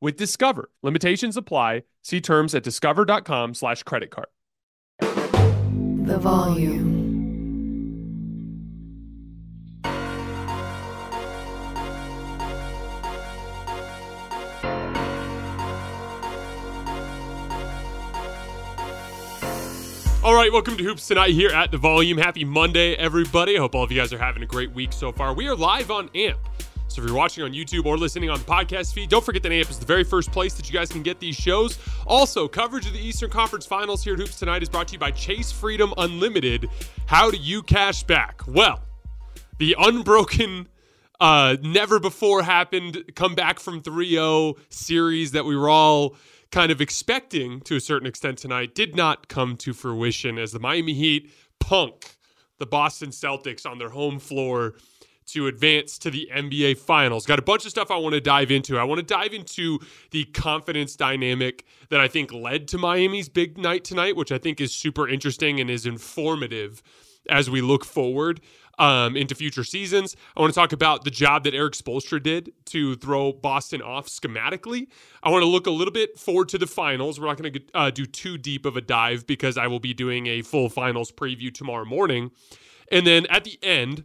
with Discover. Limitations apply. See terms at discover.com slash credit card. The volume. All right, welcome to Hoops Tonight here at the Volume. Happy Monday, everybody. I hope all of you guys are having a great week so far. We are live on AMP. So if you're watching on YouTube or listening on the podcast feed, don't forget that AMP is the very first place that you guys can get these shows. Also, coverage of the Eastern Conference Finals here at Hoops Tonight is brought to you by Chase Freedom Unlimited. How do you cash back? Well, the unbroken uh, never before happened comeback from 3-0 series that we were all kind of expecting to a certain extent tonight did not come to fruition as the Miami Heat punk the Boston Celtics on their home floor to advance to the NBA Finals. Got a bunch of stuff I want to dive into. I want to dive into the confidence dynamic that I think led to Miami's big night tonight, which I think is super interesting and is informative as we look forward um, into future seasons. I want to talk about the job that Erik Spoelstra did to throw Boston off schematically. I want to look a little bit forward to the finals. We're not going to uh, do too deep of a dive because I will be doing a full finals preview tomorrow morning. And then at the end,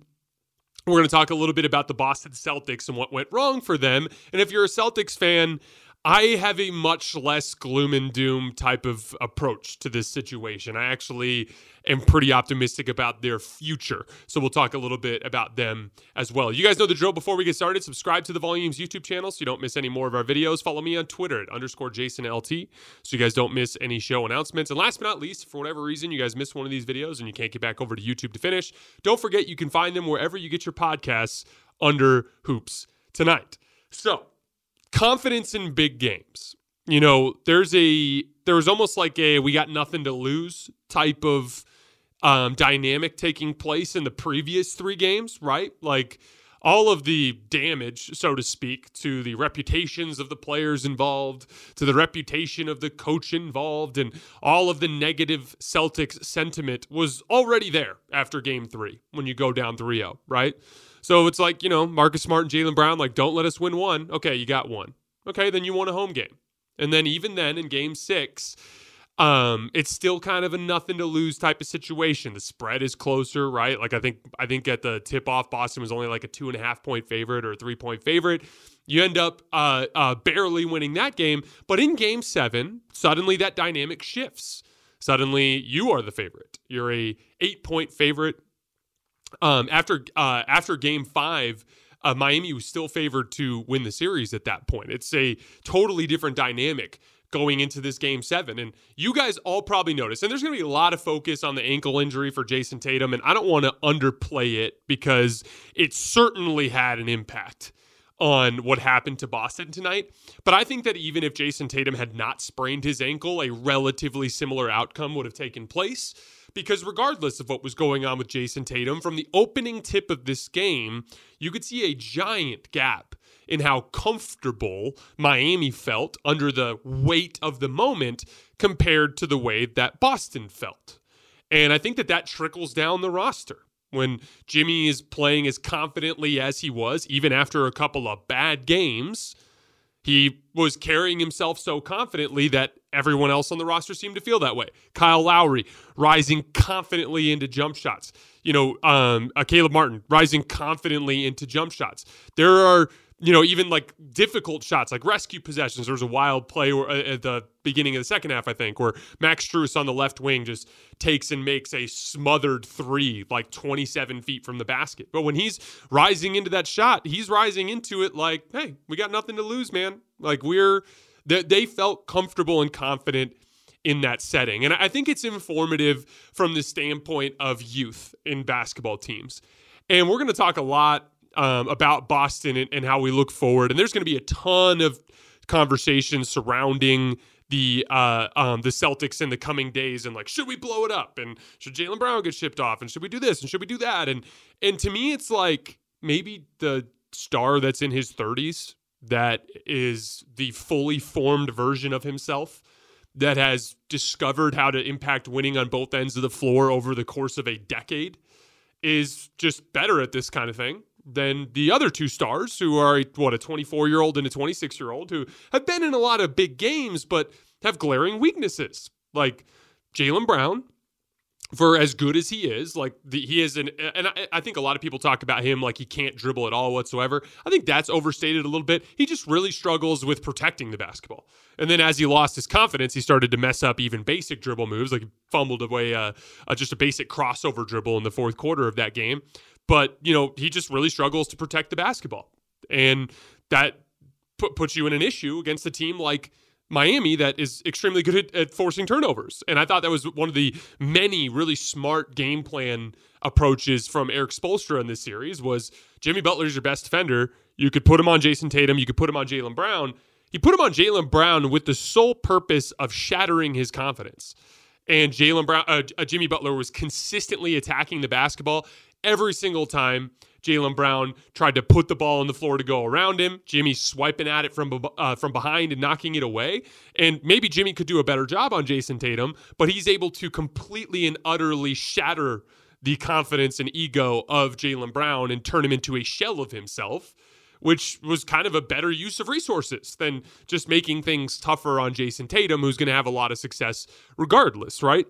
we're going to talk a little bit about the Boston Celtics and what went wrong for them. And if you're a Celtics fan, I have a much less gloom and doom type of approach to this situation. I actually am pretty optimistic about their future. So we'll talk a little bit about them as well. You guys know the drill before we get started. Subscribe to the Volumes YouTube channel so you don't miss any more of our videos. Follow me on Twitter at underscore JasonLT so you guys don't miss any show announcements. And last but not least, for whatever reason you guys missed one of these videos and you can't get back over to YouTube to finish, don't forget you can find them wherever you get your podcasts under Hoops tonight. So confidence in big games. You know, there's a there was almost like a we got nothing to lose type of um, dynamic taking place in the previous three games, right? Like all of the damage, so to speak, to the reputations of the players involved, to the reputation of the coach involved, and all of the negative Celtics sentiment was already there after game three when you go down 3 0, right? So it's like, you know, Marcus Smart and Jaylen Brown, like, don't let us win one. Okay, you got one. Okay, then you won a home game. And then even then in game six, um, it's still kind of a nothing to lose type of situation. The spread is closer, right? Like I think I think at the tip off, Boston was only like a two and a half point favorite or a three point favorite. You end up uh, uh, barely winning that game, but in game seven, suddenly that dynamic shifts. Suddenly you are the favorite. You're a eight point favorite um, after uh, after Game Five, uh, Miami was still favored to win the series at that point. It's a totally different dynamic going into this game seven. And you guys all probably noticed, and there's going to be a lot of focus on the ankle injury for Jayson Tatum. And I don't want to underplay it because it certainly had an impact on what happened to Boston tonight. But I think that even if Jayson Tatum had not sprained his ankle, a relatively similar outcome would have taken place because regardless of what was going on with Jayson Tatum, from the opening tip of this game, you could see a giant gap in how comfortable Miami felt under the weight of the moment compared to the way that Boston felt. And I think that that trickles down the roster. When Jimmy is playing as confidently as he was, even after a couple of bad games, he was carrying himself so confidently that everyone else on the roster seemed to feel that way. Kyle Lowry rising confidently into jump shots. You know, um, uh, Caleb Martin rising confidently into jump shots. There are you know, even like difficult shots, like rescue possessions. There was a wild play uh, at the beginning of the second half, I think, where Max Strus on the left wing just takes and makes a smothered three, like 27 feet from the basket. But when he's rising into that shot, he's rising into it like, hey, we got nothing to lose, man. Like we're, they, they felt comfortable and confident in that setting. And I think it's informative from the standpoint of youth in basketball teams. And we're going to talk a lot um, about Boston and, and, how we look forward. And there's going to be a ton of conversations surrounding the uh, um, the Celtics in the coming days and like should we blow it up? And should Jaylen Brown get shipped off? And should we do this? And should we do that? And and to me it's like maybe the star that's in his 30s that is the fully formed version of himself that has discovered how to impact winning on both ends of the floor over the course of a decade is just better at this kind of thing than the other two stars who are what a 24 year old and a 26 year old who have been in a lot of big games but have glaring weaknesses. Like Jaylen Brown for as good as he is like the, he is an and I, I, think a lot of people talk about him like he can't dribble at all whatsoever. I think that's overstated a little bit. He just really struggles with protecting the basketball. And then as he lost his confidence he started to mess up even basic dribble moves like he fumbled away a, a just a basic crossover dribble in the fourth quarter of that game but, you know, he just really struggles to protect the basketball. And that put, puts you in an issue against a team like Miami that is extremely good at, at, forcing turnovers. And I thought that was one of the many really smart game plan approaches from Erik Spoelstra in this series was Jimmy Butler is your best defender. You could put him on Jayson Tatum. You could put him on Jaylen Brown. He put him on Jaylen Brown with the sole purpose of shattering his confidence. And Jaylen Brown, uh Jimmy Butler was consistently attacking the basketball every single time Jaylen Brown tried to put the ball on the floor to go around him. Jimmy swiping at it from uh, from behind and knocking it away. And maybe Jimmy could do a better job on Jayson Tatum, but he's able to completely and utterly shatter the confidence and ego of Jaylen Brown and turn him into a shell of himself, which was kind of a better use of resources than just making things tougher on Jayson Tatum, who's going to have a lot of success regardless, right?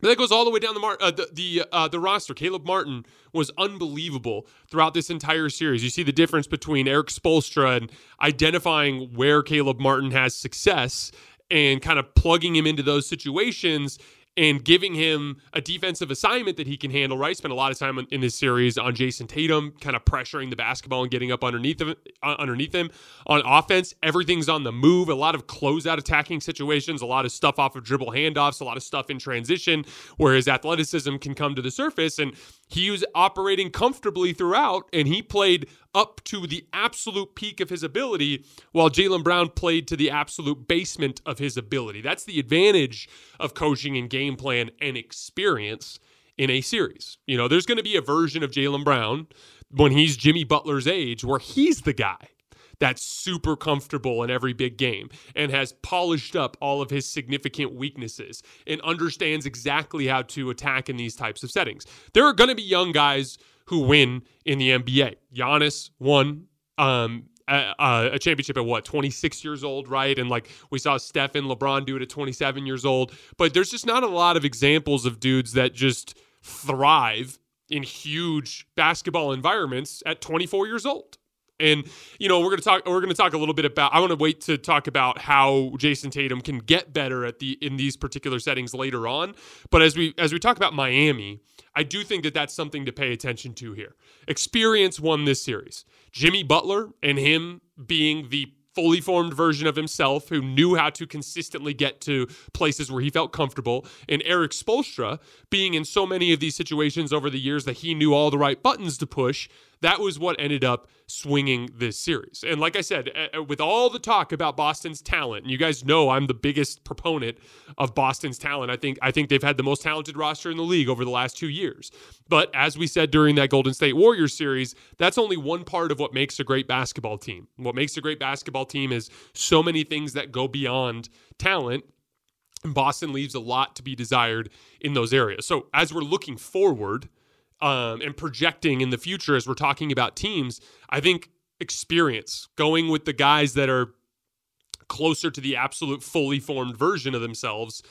That goes all the way down the mar- uh, the the, uh, the roster. Caleb Martin was unbelievable throughout this entire series. You see the difference between Erik Spoelstra and identifying where Caleb Martin has success and kind of plugging him into those situations and giving him a defensive assignment that he can handle, right? Spent a lot of time in this series on Jayson Tatum, kind of pressuring the basketball and getting up underneath him. Uh, underneath him on offense, everything's on the move. A lot of closeout attacking situations, a lot of stuff off of dribble handoffs, a lot of stuff in transition, where his athleticism can come to the surface. And he was operating comfortably throughout, and he played up to the absolute peak of his ability, while Jaylen Brown played to the absolute basement of his ability. That's the advantage of coaching and game plan and experience in a series. You know, there's going to be a version of Jaylen Brown when he's Jimmy Butler's age where he's the guy that's super comfortable in every big game and has polished up all of his significant weaknesses and understands exactly how to attack in these types of settings. There are going to be young guys who win in the NBA. Giannis won um, a, a, championship at what 26 years old right and like we saw steph and lebron do it at 27 years old but there's just not a lot of examples of dudes that just thrive in huge basketball environments at 24 years old and you know, we're gonna talk. We're gonna talk a little bit about. I want to wait to talk about how Jayson Tatum can get better at the in these particular settings later on. But as we as we talk about Miami, I do think that that's something to pay attention to here. Experience won this series. Jimmy Butler and him being the fully formed version of himself who knew how to consistently get to places where he felt comfortable, and Erik Spoelstra being in so many of these situations over the years that he knew all the right buttons to push that was what ended up swinging this series. And like I said, with all the talk about Boston's talent, and you guys know I'm the biggest proponent of Boston's talent. I think I think they've had the most talented roster in the league over the last 2 years. But as we said during that Golden State Warriors series, that's only one part of what makes a great basketball team. What makes a great basketball team is so many things that go beyond talent And Boston leaves a lot to be desired in those areas. So as we're looking forward um, and projecting in the future, as we're talking about teams, I think experience, going with the guys that are closer to the absolute fully formed version of themselves,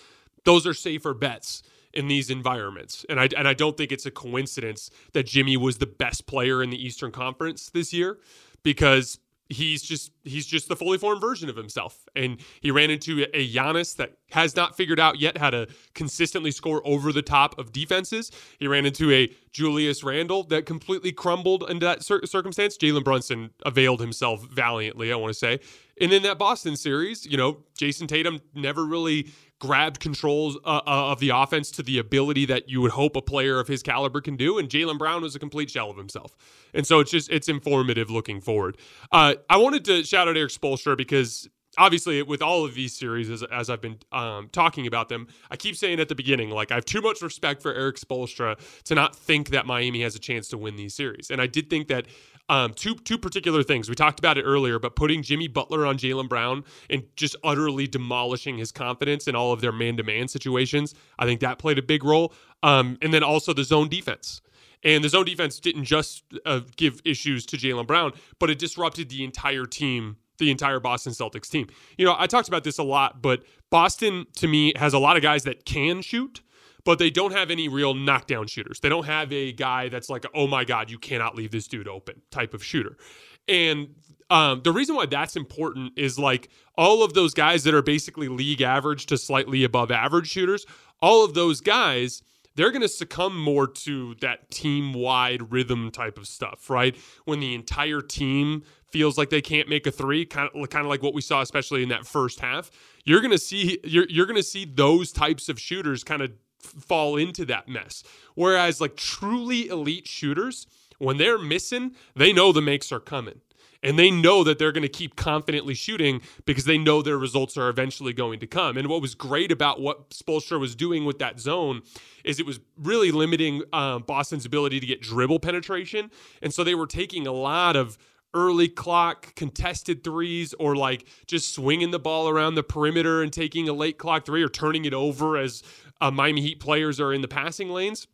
those are safer bets in these environments. And I and I don't think it's a coincidence that Jimmy was the best player in the Eastern Conference this year because he's just he's just the fully formed version of himself. And he ran into a Giannis that has not figured out yet how to consistently score over the top of defenses. He ran into a Julius Randle that completely crumbled into that cir- circumstance. Jalen Brunson availed himself valiantly, I want to say. And in that Boston series, you know, Jayson Tatum never really grabbed controls uh, uh, of the offense to the ability that you would hope a player of his caliber can do. And Jaylen Brown was a complete shell of himself. And so it's just, it's informative looking forward. Uh, I wanted to shout out Erik Spoelstra because obviously with all of these series as, as i've been um, talking about them i keep saying at the beginning like i have too much respect for Erik Spoelstra to not think that miami has a chance to win these series. And i did think that um, two two particular things. We talked about it earlier but putting jimmy butler on Jaylen brown and just utterly demolishing his confidence in all of their man-to-man situations i think that played a big role. Um, and then also the zone defense. And the zone defense didn't just uh, give issues to Jaylen Brown, but it disrupted the entire team the entire Boston Celtics team. You know, I talked about this a lot, but Boston to me has a lot of guys that can shoot, but they don't have any real knockdown shooters. They don't have a guy that's like, oh my God, you cannot leave this dude open type of shooter. And um, the reason why that's important is like all of those guys that are basically league average to slightly above average shooters, all of those guys they're going to succumb more to that team wide rhythm type of stuff, right? When the entire team feels like they can't make a three, kind of kind of like what we saw, especially in that first half. You're gonna see you're you're gonna see those types of shooters kind of fall into that mess. Whereas like truly elite shooters, when they're missing, they know the makes are coming. And they know that they're going to keep confidently shooting because they know their results are eventually going to come. And what was great about what Spoelstra was doing with that zone is it was really limiting um, Boston's ability to get dribble penetration. And so they were taking a lot of early clock contested threes or like just swinging the ball around the perimeter and taking a late clock three or turning it over as uh, Miami Heat players are in the passing lanes.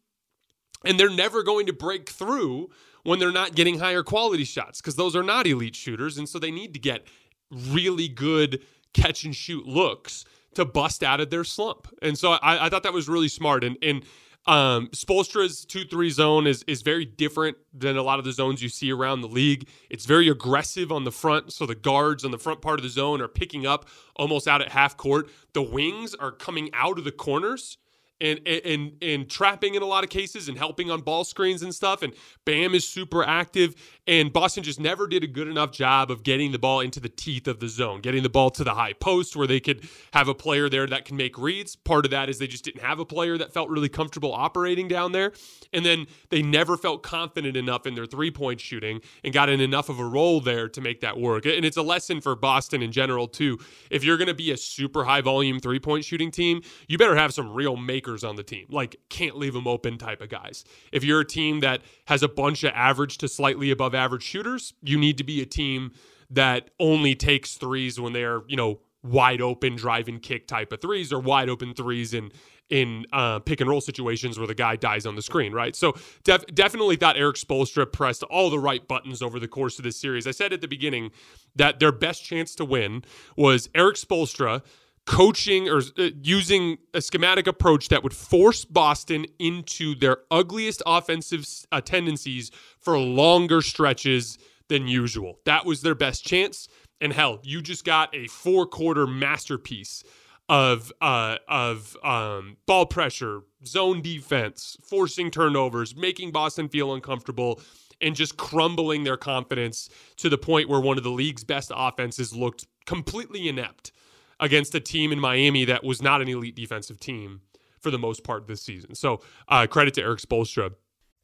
And they're never going to break through when they're not getting higher quality shots because those are not elite shooters. And so they need to get really good catch and shoot looks to bust out of their slump. And so I, I thought that was really smart. And, and um, Spoelstra's 2 3 zone is, is very different than a lot of the zones you see around the league. It's very aggressive on the front, so the guards on the front part of the zone are picking up almost out at half court. The wings are coming out of the corners and and and trapping in a lot of cases and helping on ball screens and stuff. And Bam is super active. And Boston just never did a good enough job of getting the ball into the teeth of the zone, getting the ball to the high post where they could have a player there that can make reads. Part of that is they just didn't have a player that felt really comfortable operating down there. And then they never felt confident enough in their three point shooting and got in enough of a role there to make that work. And it's a lesson for Boston in general, too. If you're going to be a super high volume three point shooting team, you better have some real makers on the team, like can't leave them open type of guys. If you're a team that has a bunch of average to slightly above average shooters. You need to be a team that only takes threes when they're, you know, wide open drive and kick type of threes or wide open threes in in uh, pick and roll situations where the guy dies on the screen, right? So def- definitely thought Erik Spoelstra pressed all the right buttons over the course of this series. I said at the beginning that their best chance to win was Erik Spoelstra coaching or uh, using a schematic approach that would force Boston into their ugliest offensive uh, tendencies for longer stretches than usual. That was their best chance. And hell, you just got a four quarter masterpiece of uh, of um, ball pressure, zone defense, forcing turnovers, making Boston feel uncomfortable, and just crumbling their confidence to the point where one of the league's best offenses looked completely inept against a team in Miami that was not an elite defensive team for the most part this season. So uh, credit to Erik Spoelstra.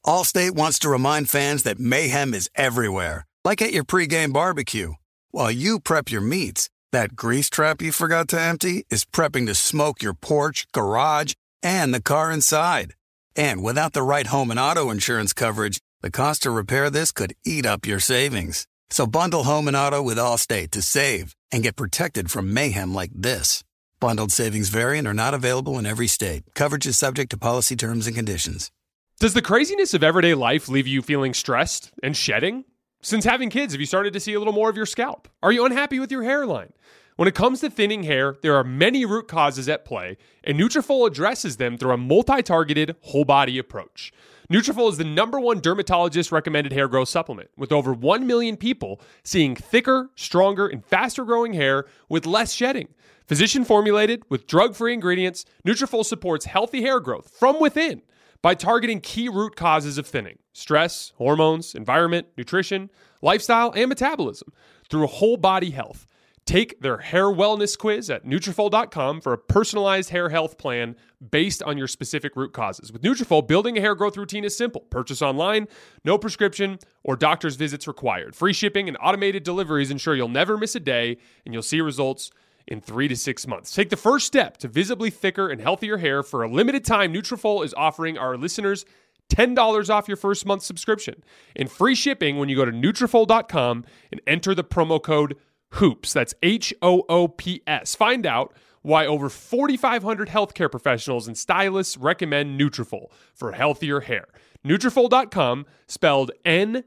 Allstate wants to remind fans that mayhem is everywhere, like at your pregame barbecue. While you prep your meats, that grease trap you forgot to empty is prepping to smoke your porch, garage, and the car inside. And without the right home and auto insurance coverage, the cost to repair this could eat up your savings. So bundle home and auto with Allstate to save and get protected from mayhem like this. Bundled savings variant are not available in every state. Coverage is subject to policy terms and conditions. Does the craziness of everyday life leave you feeling stressed and shedding? Since having kids, have you started to see a little more of your scalp? Are you unhappy with your hairline? When it comes to thinning hair, there are many root causes at play, and Nutrafol addresses them through a multi-targeted whole body approach. Nutrafol is the number one dermatologist recommended hair growth supplement, with over 1 million people seeing thicker, stronger, and faster growing hair with less shedding. Physician formulated with drug-free ingredients, Nutrafol supports healthy hair growth from within by targeting key root causes of thinning: stress, hormones, environment, nutrition, lifestyle, and metabolism through whole body health. Take their hair wellness quiz at Nutrafol.com for a personalized hair health plan based on your specific root causes. With Nutrafol, building a hair growth routine is simple. Purchase online, no prescription or doctor's visits required. Free shipping and automated deliveries ensure you'll never miss a day and you'll see results in three to six months. Take the first step to visibly thicker and healthier hair. For a limited time, Nutrafol is offering our listeners $10 off your first month subscription and free shipping when you go to Nutrafol.com and enter the promo code HOOPS. That's H O O P S. Find out why over 4,500 healthcare professionals and stylists recommend Nutrafol for healthier hair. Nutrafol.com, spelled N-U-T-R-A-F-O-L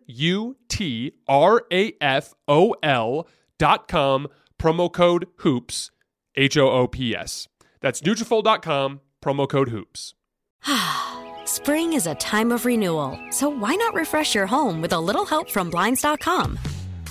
dot com, promo code HOOPS, H-O-O-P-S. That's Nutrafol.com, promo code HOOPS. Spring is a time of renewal, so why not refresh your home with a little help from Blinds.com?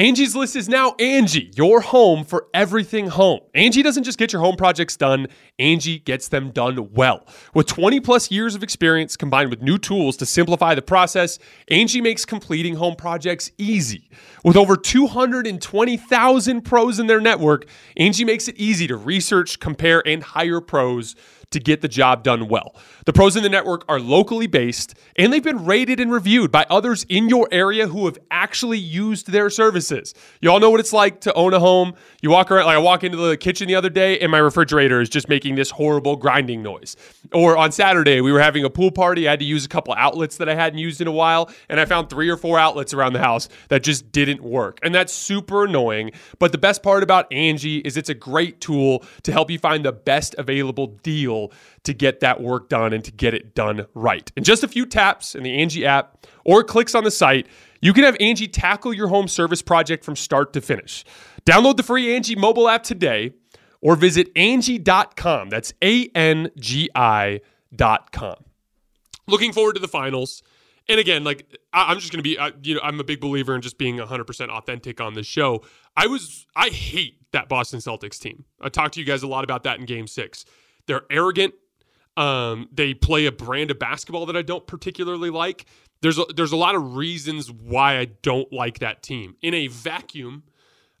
Angie's List is now Angie, your home for everything home. Angie doesn't just get your home projects done, Angie gets them done well. With 20 plus years of experience combined with new tools to simplify the process, Angie makes completing home projects easy. With over 220,000 pros in their network, Angie makes it easy to research, compare, and hire pros to get the job done well. The pros in the network are locally based and they've been rated and reviewed by others in your area who have actually used their services. You all know what it's like to own a home. You walk around, like I walk into the kitchen the other day and my refrigerator is just making this horrible grinding noise. Or on Saturday, we were having a pool party. I had to use a couple outlets that I hadn't used in a while and I found three or four outlets around the house that just didn't work. And that's super annoying. But the best part about Angie is it's a great tool to help you find the best available deal to get that work done and to get it done right. In just a few taps in the Angie app or clicks on the site, you can have Angie tackle your home service project from start to finish. Download the free Angie mobile app today or visit Angie.com. That's A N G I.com. Looking forward to the finals. And again, like I, am just going to be, uh, you know, I'm a big believer in just being 100% authentic on this show. I was, I hate that Boston Celtics team. I talked to you guys a lot about that in Game Six. They're arrogant. Um, they play a brand of basketball that I don't particularly like. There's a, there's a lot of reasons why I don't like that team. In a vacuum,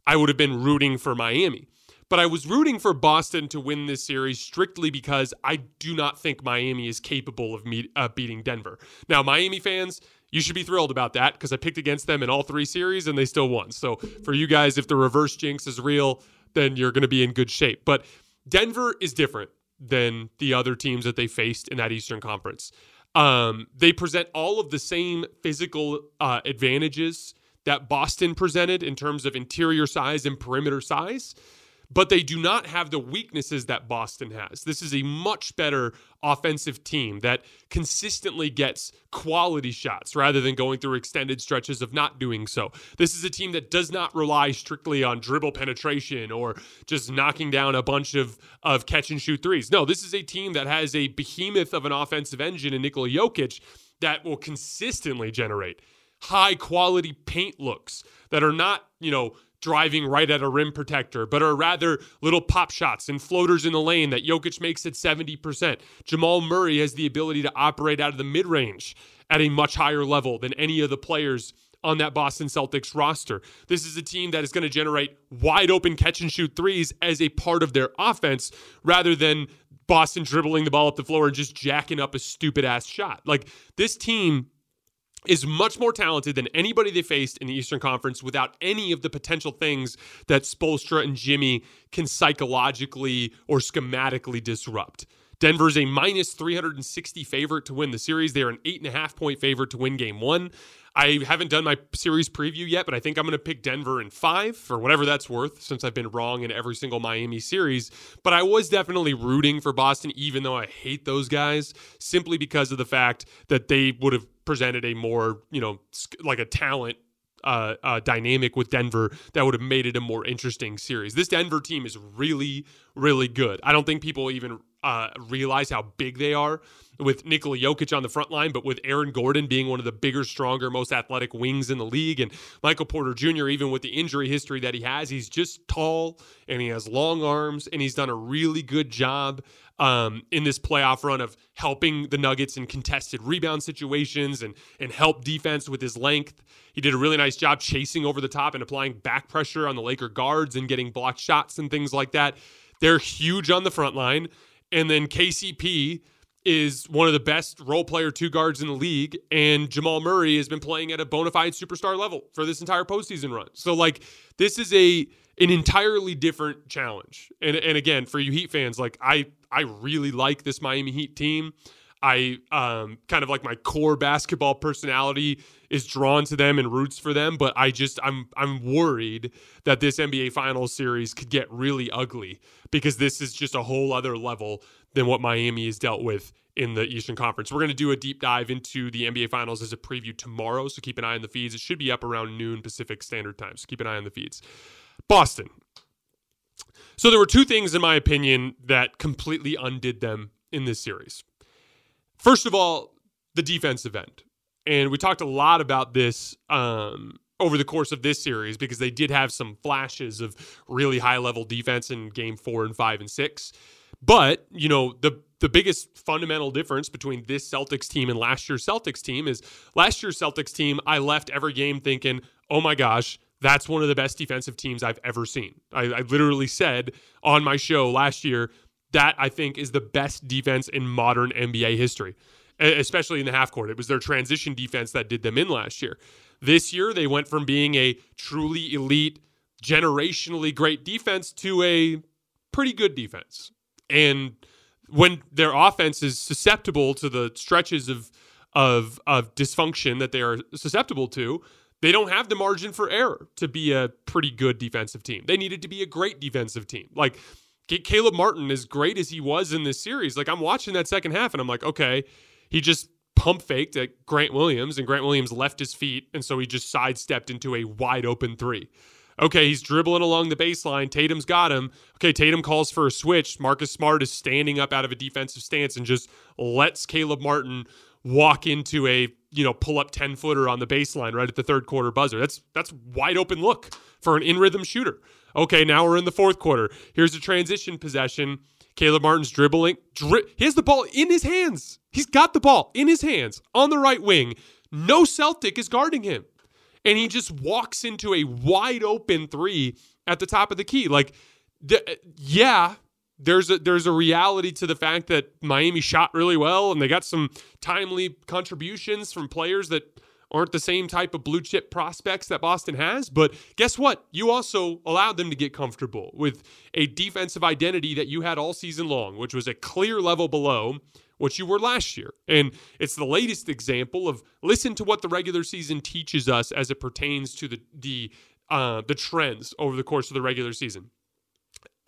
I would have been rooting for Miami. But I was rooting for Boston to win this series strictly because I do not think Miami is capable of meet, uh, beating Denver. Now, Miami fans, you should be thrilled about that because I picked against them in all three series and they still won. So for you guys, if the reverse jinx is real, then you're going to be in good shape. But Denver is different than the other teams that they faced in that Eastern Conference. Um, they present all of the same physical uh, advantages that Boston presented in terms of interior size and perimeter size but they do not have the weaknesses that Boston has. This is a much better offensive team that consistently gets quality shots rather than going through extended stretches of not doing so. This is a team that does not rely strictly on dribble penetration or just knocking down a bunch of, of catch and shoot threes. No, this is a team that has a behemoth of an offensive engine in Nikola Jokic that will consistently generate high quality paint looks that are not, you know, driving right at a rim protector, but are rather little pop shots and floaters in the lane that Jokic makes at 70%. Jamal Murray has the ability to operate out of the mid range at a much higher level than any of the players on that Boston Celtics roster. This is a team that is going to generate wide open catch and shoot threes as a part of their offense rather than Boston dribbling the ball up the floor and just jacking up a stupid ass shot. Like this team is much more talented than anybody they faced in the Eastern Conference without any of the potential things that Spoelstra and Jimmy can psychologically or schematically disrupt. Denver's a minus 360 favorite to win the series. They're an eight and a half point favorite to win game one. I haven't done my series preview yet, but I think I'm going to pick Denver in five for whatever that's worth since I've been wrong in every single Miami series. But I was definitely rooting for Boston, even though I hate those guys, simply because of the fact that they would have presented a more, you know, like a talent uh, uh, dynamic with Denver that would have made it a more interesting series. This Denver team is really, really good. I don't think people even uh, realize how big they are with Nikola Jokic on the front line, but with Aaron Gordon being one of the bigger, stronger, most athletic wings in the league, and Michael Porter Jr., even with the injury history that he has, he's just tall and he has long arms, and he's done a really good job um, in this playoff run of helping the Nuggets in contested rebound situations and and help defense with his length. He did a really nice job chasing over the top and applying back pressure on the Laker guards and getting blocked shots and things like that. They're huge on the front line. And then KCP is one of the best role player two guards in the league, and Jamal Murray has been playing at a bona fide superstar level for this entire postseason run. So, like, this is a an entirely different challenge. And and again, for you Heat fans, like I I really like this Miami Heat team. I um, kind of like my core basketball personality is drawn to them and roots for them, but I just I'm I'm worried that this NBA Finals series could get really ugly because this is just a whole other level than what Miami has dealt with in the Eastern Conference. We're going to do a deep dive into the NBA Finals as a preview tomorrow, so keep an eye on the feeds. It should be up around noon Pacific Standard Time, so keep an eye on the feeds. Boston. So there were two things, in my opinion, that completely undid them in this series. First of all, the defensive end. And we talked a lot about this um, over the course of this series because they did have some flashes of really high level defense in game four and five and six. But, you know, the the biggest fundamental difference between this Celtics team and last year's Celtics team is last year's Celtics team, I left every game thinking, oh my gosh, that's one of the best defensive teams I've ever seen. I, I literally said on my show last year that I think is the best defense in modern NBA history, especially in the half court. It was their transition defense that did them in last year. This year, they went from being a truly elite, generationally great defense to a pretty good defense. And when their offense is susceptible to the stretches of of of dysfunction that they are susceptible to, they don't have the margin for error to be a pretty good defensive team. They needed to be a great defensive team. Like Caleb Martin, as great as he was in this series, like I'm watching that second half and I'm like, okay, he just pump faked at Grant Williams and Grant Williams left his feet. And so he just sidestepped into a wide open three. Okay, he's dribbling along the baseline. Tatum's got him. Okay, Tatum calls for a switch. Marcus Smart is standing up out of a defensive stance and just lets Caleb Martin walk into a you know pull up 10 footer on the baseline right at the third quarter buzzer that's that's wide open look for an in rhythm shooter okay now we're in the fourth quarter. Here's a transition possession. Caleb martin's dribbling dri- he has the ball in his hands. He's got the ball in his hands on the right wing. No celtic is guarding him. And he just walks into a wide open three at the top of the key. Like yeah there's a there's a reality to the fact that Miami shot really well and they got some timely contributions from players that aren't the same type of blue chip prospects that Boston has. But guess what? You also allowed them to get comfortable with a defensive identity that you had all season long, which was a clear level below what you were last year. And it's the latest example of listen to what the regular season teaches us as it pertains to the the uh, the trends over the course of the regular season.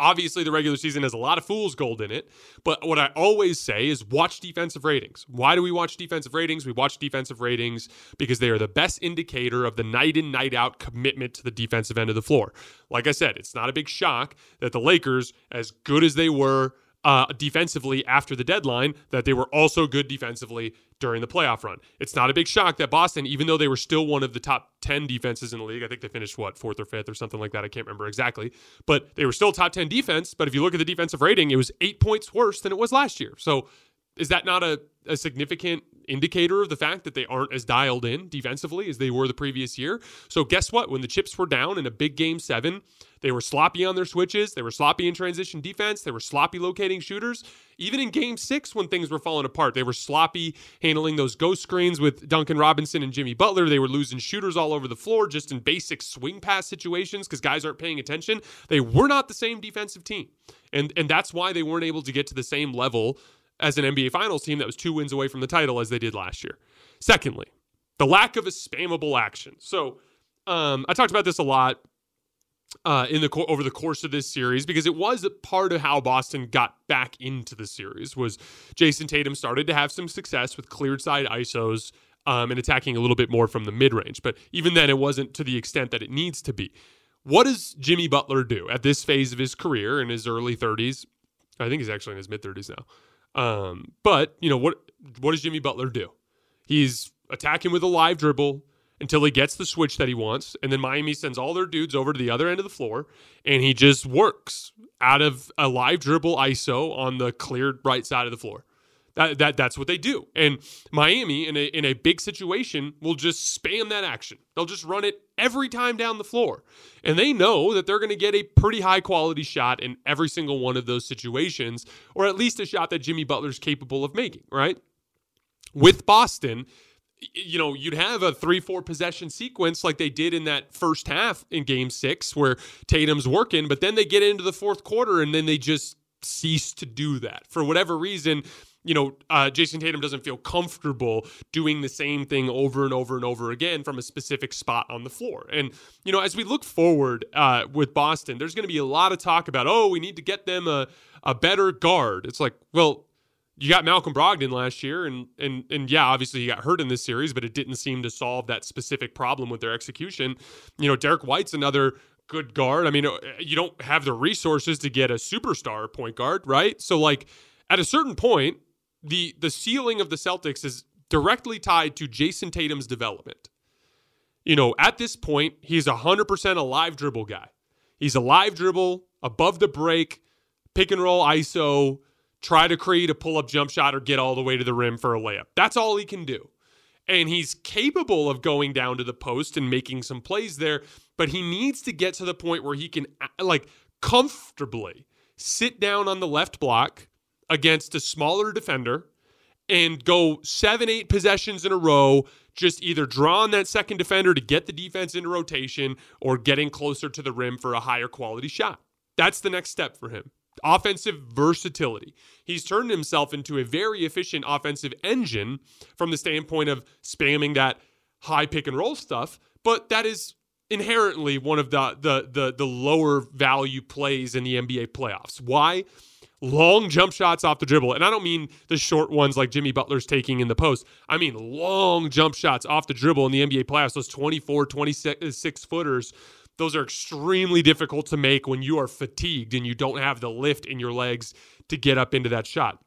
Obviously, the regular season has a lot of fool's gold in it. But what I always say is watch defensive ratings. Why do we watch defensive ratings? We watch defensive ratings because they are the best indicator of the night in, night out commitment to the defensive end of the floor. Like I said, it's not a big shock that the Lakers, as good as they were uh, defensively after the deadline, that they were also good defensively during the playoff run. It's not a big shock that Boston, even though they were still one of the top 10 defenses in the league, I think they finished what, fourth or fifth or something like that. I can't remember exactly, but they were still top 10 defense. But if you look at the defensive rating, it was eight points worse than it was last year. So is that not a, a significant indicator of the fact that they aren't as dialed in defensively as they were the previous year? So guess what? When the chips were down in a big game seven, they were sloppy on their switches. They were sloppy in transition defense. They were sloppy locating shooters. Even in game six, when things were falling apart, they were sloppy handling those ghost screens with Duncan Robinson and Jimmy Butler. They were losing shooters all over the floor just in basic swing pass situations because guys aren't paying attention. They were not the same defensive team. And, and that's why they weren't able to get to the same level as an NBA Finals team that was two wins away from the title as they did last year. Secondly, the lack of a spammable action. So um, I talked about this a lot uh, in the over the course of this series because it was part of how Boston got back into the series was Jayson Tatum started to have some success with cleared side isos um, and attacking a little bit more from the mid range, but even then it wasn't to the extent that it needs to be. What does Jimmy Butler do at this phase of his career in his early 30s? I think he's actually in his mid 30s now. Um, but you know what? What does Jimmy Butler do? He's attacking with a live dribble until he gets the switch that he wants, and then Miami sends all their dudes over to the other end of the floor, and he just works out of a live dribble ISO on the cleared right side of the floor. That, that that's what they do. And Miami in a in a big situation will just spam that action. They'll just run it every time down the floor. And they know that they're going to get a pretty high quality shot in every single one of those situations or at least a shot that Jimmy Butler's capable of making, right? With Boston, you know, you'd have a three, four possession sequence like they did in that first half in game six where Tatum's working, but then they get into the fourth quarter and then they just cease to do that. For whatever reason, you know, uh, Jayson Tatum doesn't feel comfortable doing the same thing over and over and over again from a specific spot on the floor. And, you know, as we look forward uh, with Boston, there's going to be a lot of talk about, oh, we need to get them a, a better guard. It's like, well, you got Malcolm Brogdon last year, and and and yeah, obviously he got hurt in this series, but it didn't seem to solve that specific problem with their execution. You know, Derrick White's another good guard. I mean, uh, you don't have the resources to get a superstar point guard, right? So like at a certain point, the the ceiling of the Celtics is directly tied to Jayson Tatum's development. You know, at this point, he's 100% a live dribble guy. He's a live dribble, above the break, pick and roll ISO, try to create a pull up jump shot or get all the way to the rim for a layup. That's all he can do. And he's capable of going down to the post and making some plays there, but he needs to get to the point where he can, like, comfortably sit down on the left block against a smaller defender and go seven, eight possessions in a row, just either draw on that second defender to get the defense into rotation or getting closer to the rim for a higher quality shot. That's the next step for him. Offensive versatility. He's turned himself into a very efficient offensive engine from the standpoint of spamming that high pick and roll stuff, but that is inherently one of the the the, the lower value plays in the NBA playoffs. Why? Long jump shots off the dribble. And I don't mean the short ones like Jimmy Butler's taking in the post. I mean long jump shots off the dribble in the NBA playoffs, those 24, 26 footers. Those are extremely difficult to make when you are fatigued and you don't have the lift in your legs to get up into that shot.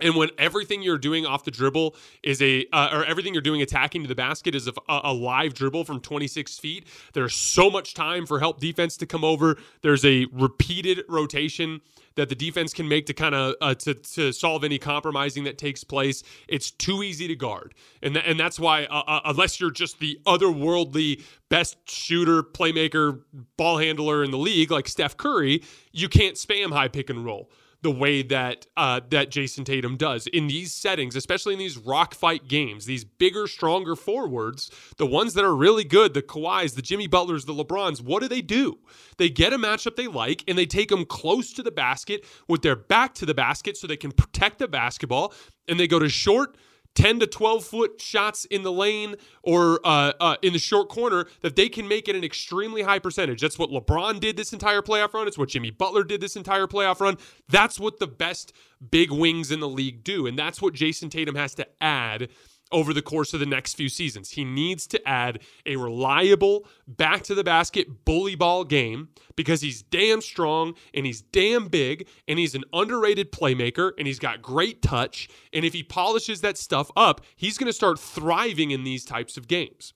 And when everything you're doing off the dribble is a, uh, or everything you're doing attacking to the basket is a, a, live dribble from 26 feet, there's so much time for help defense to come over. There's a repeated rotation that the defense can make to kind of uh, to, to solve any compromising that takes place. It's too easy to guard, and th- and that's why uh, uh, unless you're just the otherworldly best shooter, playmaker, ball handler in the league like Steph Curry, you can't spam high pick and roll the way that uh, that Jayson Tatum does in these settings, especially in these rock fight games. These bigger, stronger forwards, the ones that are really good, the Kawhis, the Jimmy Butlers, the LeBrons. What do they do? They get a matchup they like and they take them close to the basket with their back to the basket so they can protect the basketball, and they go to short 10 to 12 foot shots in the lane or uh, uh, in the short corner that they can make it an extremely high percentage. That's what LeBron did this entire playoff run. It's what Jimmy Butler did this entire playoff run. That's what the best big wings in the league do. And that's what Jayson Tatum has to add over the course of the next few seasons. He needs to add a reliable back to the basket bully ball game because he's damn strong and he's damn big and he's an underrated playmaker and he's got great touch. And if he polishes that stuff up, he's going to start thriving in these types of games.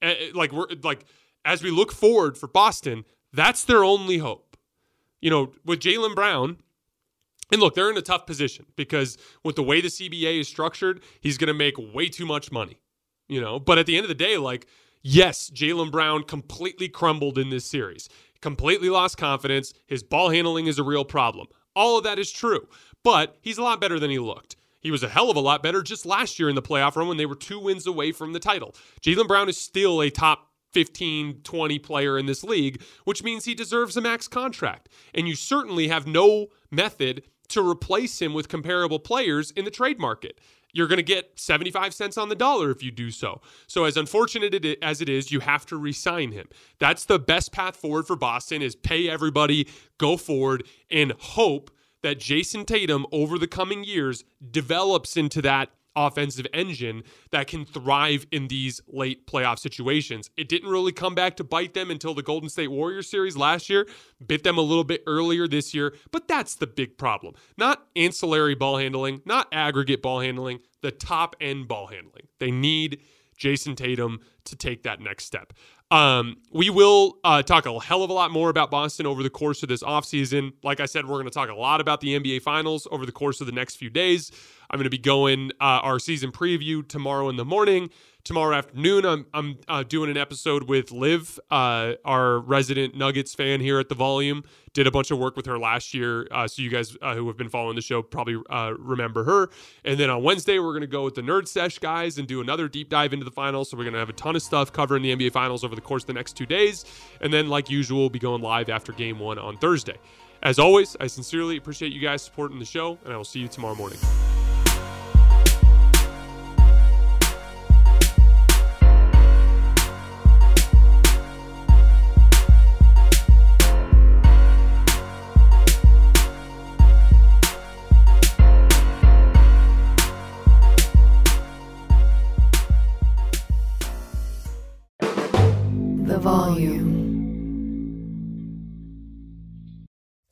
Eh, eh, like we're like as we look forward for Boston, that's their only hope. You know, with Jaylen Brown, and look, they're in a tough position because with the way the CBA is structured, he's going to make way too much money. You know, but at the end of the day, like, yes, Jaylen Brown completely crumbled in this series, completely lost confidence. His ball handling is a real problem. All of that is true, but he's a lot better than he looked. He was a hell of a lot better just last year in the playoff run when they were two wins away from the title. Jaylen Brown is still a top 15, 20 player in this league, which means he deserves a max contract. And you certainly have no method to replace him with comparable players in the trade market. You're going to get 75 cents on the dollar if you do so. So as unfortunate as it is, you have to re-sign him. That's the best path forward for Boston is pay everybody, go forward and hope that Jayson Tatum over the coming years develops into that offensive engine that can thrive in these late playoff situations. It didn't really come back to bite them until the Golden State Warriors series last year, bit them a little bit earlier this year, but that's the big problem. Not ancillary ball handling, not aggregate ball handling, the top end ball handling. They need Jayson Tatum to take that next step. Um, we will uh, talk a hell of a lot more about Boston over the course of this offseason. Like I said, we're going to talk a lot about the NBA Finals over the course of the next few days. I'm going to be going uh, our season preview tomorrow in the morning. Tomorrow afternoon, I'm, I'm uh, doing an episode with Liv, uh, our resident Nuggets fan here at the Volume. Did a bunch of work with her last year, uh, so you guys uh, who have been following the show probably uh, remember her. And then on Wednesday, we're going to go with the Nerd Sesh guys and do another deep dive into the finals. So we're going to have a ton of stuff covering the NBA Finals over the course of the next two days. And then, like usual, we'll be going live after Game One on Thursday. As always, I sincerely appreciate you guys supporting the show, and I will see you tomorrow morning.